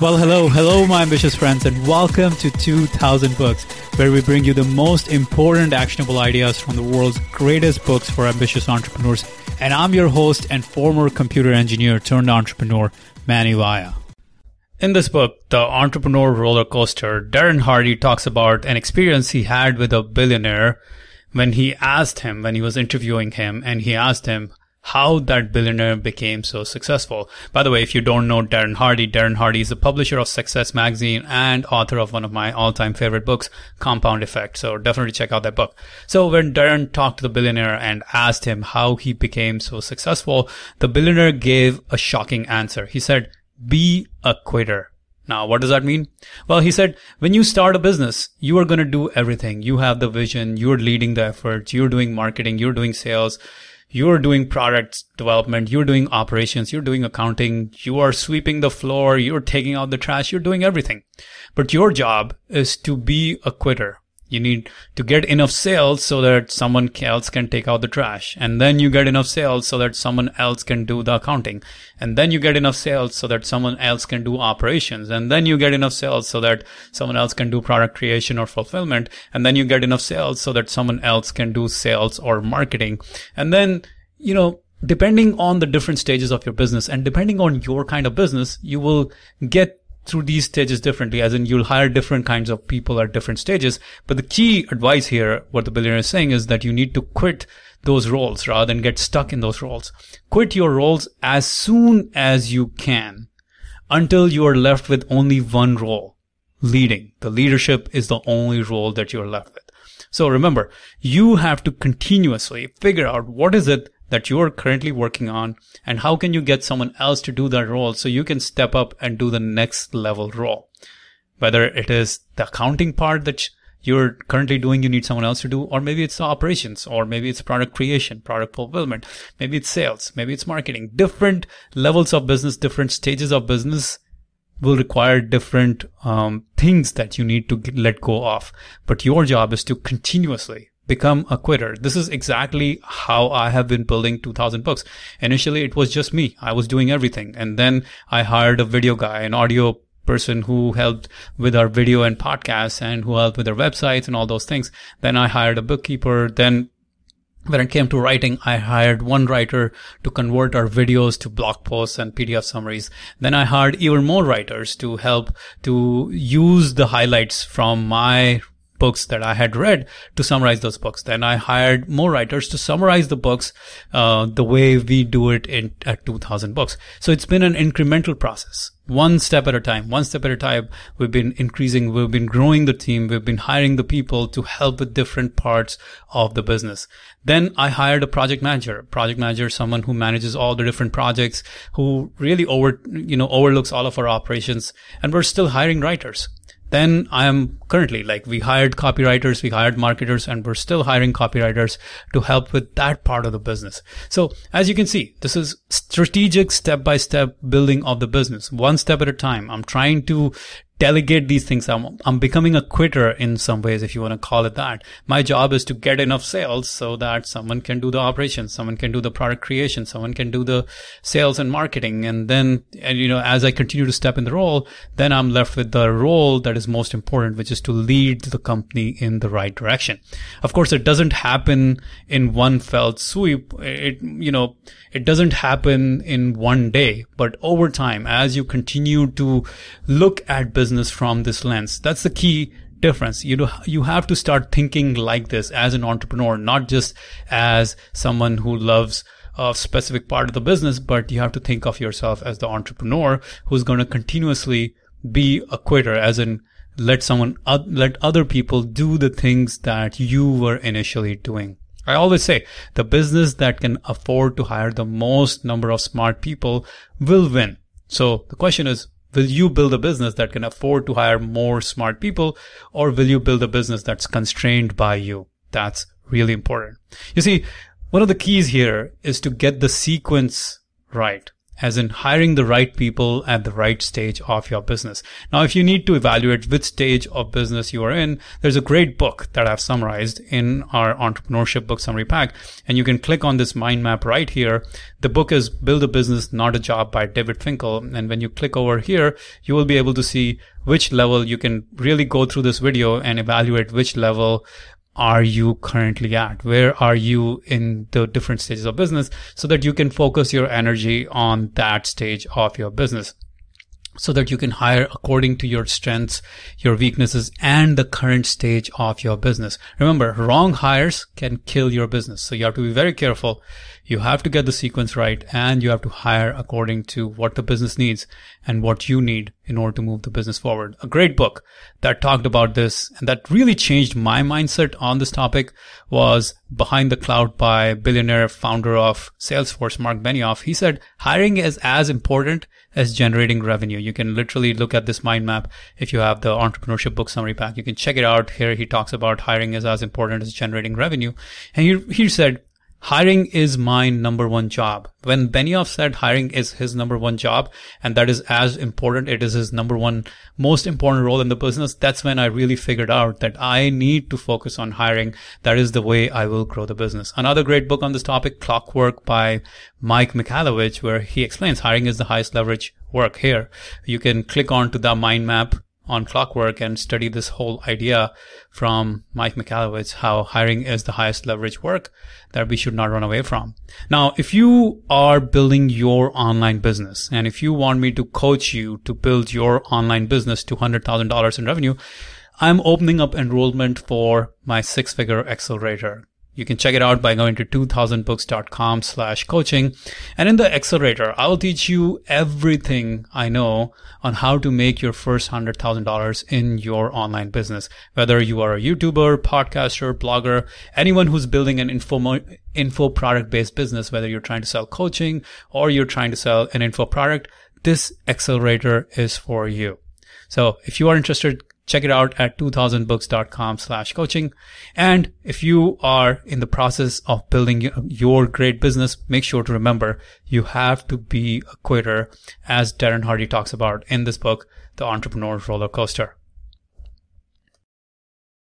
Well, hello, hello, my ambitious friends, and welcome to 2000 Books, where we bring you the most important actionable ideas from the world's greatest books for ambitious entrepreneurs. And I'm your host and former computer engineer turned entrepreneur, Manny Vaya. In this book, The Entrepreneur Roller Coaster, Darren Hardy talks about an experience he had with a billionaire when he asked him, when he was interviewing him, and he asked him, how that billionaire became so successful. By the way, if you don't know Darren Hardy, Darren Hardy is the publisher of Success Magazine and author of one of my all-time favorite books, Compound Effect. So definitely check out that book. So when Darren talked to the billionaire and asked him how he became so successful, the billionaire gave a shocking answer. He said, be a quitter. Now, what does that mean? Well, he said, when you start a business, you are going to do everything. You have the vision. You're leading the efforts. You're doing marketing. You're doing sales you're doing product development, you're doing operations, you're doing accounting, you are sweeping the floor, you're taking out the trash, you're doing everything. But your job is to be a quitter. You need to get enough sales so that someone else can take out the trash. And then you get enough sales so that someone else can do the accounting. And then you get enough sales so that someone else can do operations. And then you get enough sales so that someone else can do product creation or fulfillment. And then you get enough sales so that someone else can do sales or marketing. And then, you know, depending on the different stages of your business and depending on your kind of business, you will get through these stages differently, as in you'll hire different kinds of people at different stages. But the key advice here, what the billionaire is saying is that you need to quit those roles rather than get stuck in those roles. Quit your roles as soon as you can until you are left with only one role, leading. The leadership is the only role that you're left with. So remember, you have to continuously figure out what is it that you're currently working on and how can you get someone else to do that role so you can step up and do the next level role? Whether it is the accounting part that you're currently doing you need someone else to do or maybe it's the operations or maybe it's product creation product fulfillment maybe it's sales maybe it's marketing. Different levels of business different stages of business will require different um, things that you need to let go of. But your job is to continuously become a quitter. This is exactly how I have been building 2000 books. Initially, it was just me. I was doing everything. And then I hired a video guy, an audio person who helped with our video and podcasts and who helped with our websites and all those things. Then I hired a bookkeeper. Then when it came to writing, I hired one writer to convert our videos to blog posts and PDF summaries. Then I hired even more writers to help to use the highlights from my books that I had read to summarize those books. Then I hired more writers to summarize the books uh, the way we do it in at 2000 books. So it's been an incremental process. One step at a time, one step at a time. We've been increasing, we've been growing the team, we've been hiring the people to help with different parts of the business. Then I hired a project manager. Project manager, someone who manages all the different projects, who really over, you know, overlooks all of our operations. And we're still hiring writers then I am currently like we hired copywriters, we hired marketers, and we're still hiring copywriters to help with that part of the business. So as you can see, this is strategic step by step building of the business, one step at a time. I'm trying to delegate these things. I'm, I'm becoming a quitter in some ways, if you want to call it that. My job is to get enough sales so that someone can do the operations, someone can do the product creation, someone can do the sales and marketing. And then, and you know, as I continue to step in the role, then I'm left with the role that is most important, which is to lead the company in the right direction. Of course, it doesn't happen in one felt sweep. It, you know, it doesn't happen in one day, but over time, as you continue to look at business business from this lens. That's the key difference. You know, you have to start thinking like this as an entrepreneur, not just as someone who loves a specific part of the business, but you have to think of yourself as the entrepreneur who's going to continuously be a quitter, as in let someone, uh, let other people do the things that you were initially doing. I always say the business that can afford to hire the most number of smart people will win. So the question is, Will you build a business that can afford to hire more smart people or will you build a business that's constrained by you? That's really important. You see, one of the keys here is to get the sequence right. As in hiring the right people at the right stage of your business. Now, if you need to evaluate which stage of business you are in, there's a great book that I've summarized in our entrepreneurship book summary pack. And you can click on this mind map right here. The book is Build a Business, Not a Job by David Finkel. And when you click over here, you will be able to see which level you can really go through this video and evaluate which level are you currently at? Where are you in the different stages of business so that you can focus your energy on that stage of your business? So that you can hire according to your strengths, your weaknesses, and the current stage of your business. Remember, wrong hires can kill your business. So you have to be very careful. You have to get the sequence right and you have to hire according to what the business needs and what you need in order to move the business forward. A great book that talked about this and that really changed my mindset on this topic was Behind the Cloud by billionaire founder of Salesforce, Marc Benioff. He said hiring is as important as generating revenue. You can literally look at this mind map if you have the entrepreneurship book summary pack. You can check it out. Here he talks about hiring is as important as generating revenue. And he, he said hiring is my number one job. When Benioff said hiring is his number one job and that is as important, it is his number one most important role in the business. That's when I really figured out that I need to focus on hiring. That is the way I will grow the business. Another great book on this topic, Clockwork by Mike Michalowicz, where he explains hiring is the highest leverage work here. You can click on to the mind map on Clockwork and study this whole idea from Mike Michalowicz, how hiring is the highest leverage work that we should not run away from. Now, if you are building your online business and if you want me to coach you to build your online business to $100,000 in revenue, I'm opening up enrollment for my six figure accelerator. You can check it out by going to 2000books.com slash coaching. And in the accelerator, I'll teach you everything I know on how to make your first $100,000 in your online business. Whether you are a YouTuber, podcaster, blogger, anyone who's building an info, info product based business, whether you're trying to sell coaching or you're trying to sell an info product, this accelerator is for you. So if you are interested, check it out at 2000books.com slash coaching. And if you are in the process of building your great business, make sure to remember you have to be a quitter as Darren Hardy talks about in this book, The Entrepreneur's Roller Coaster.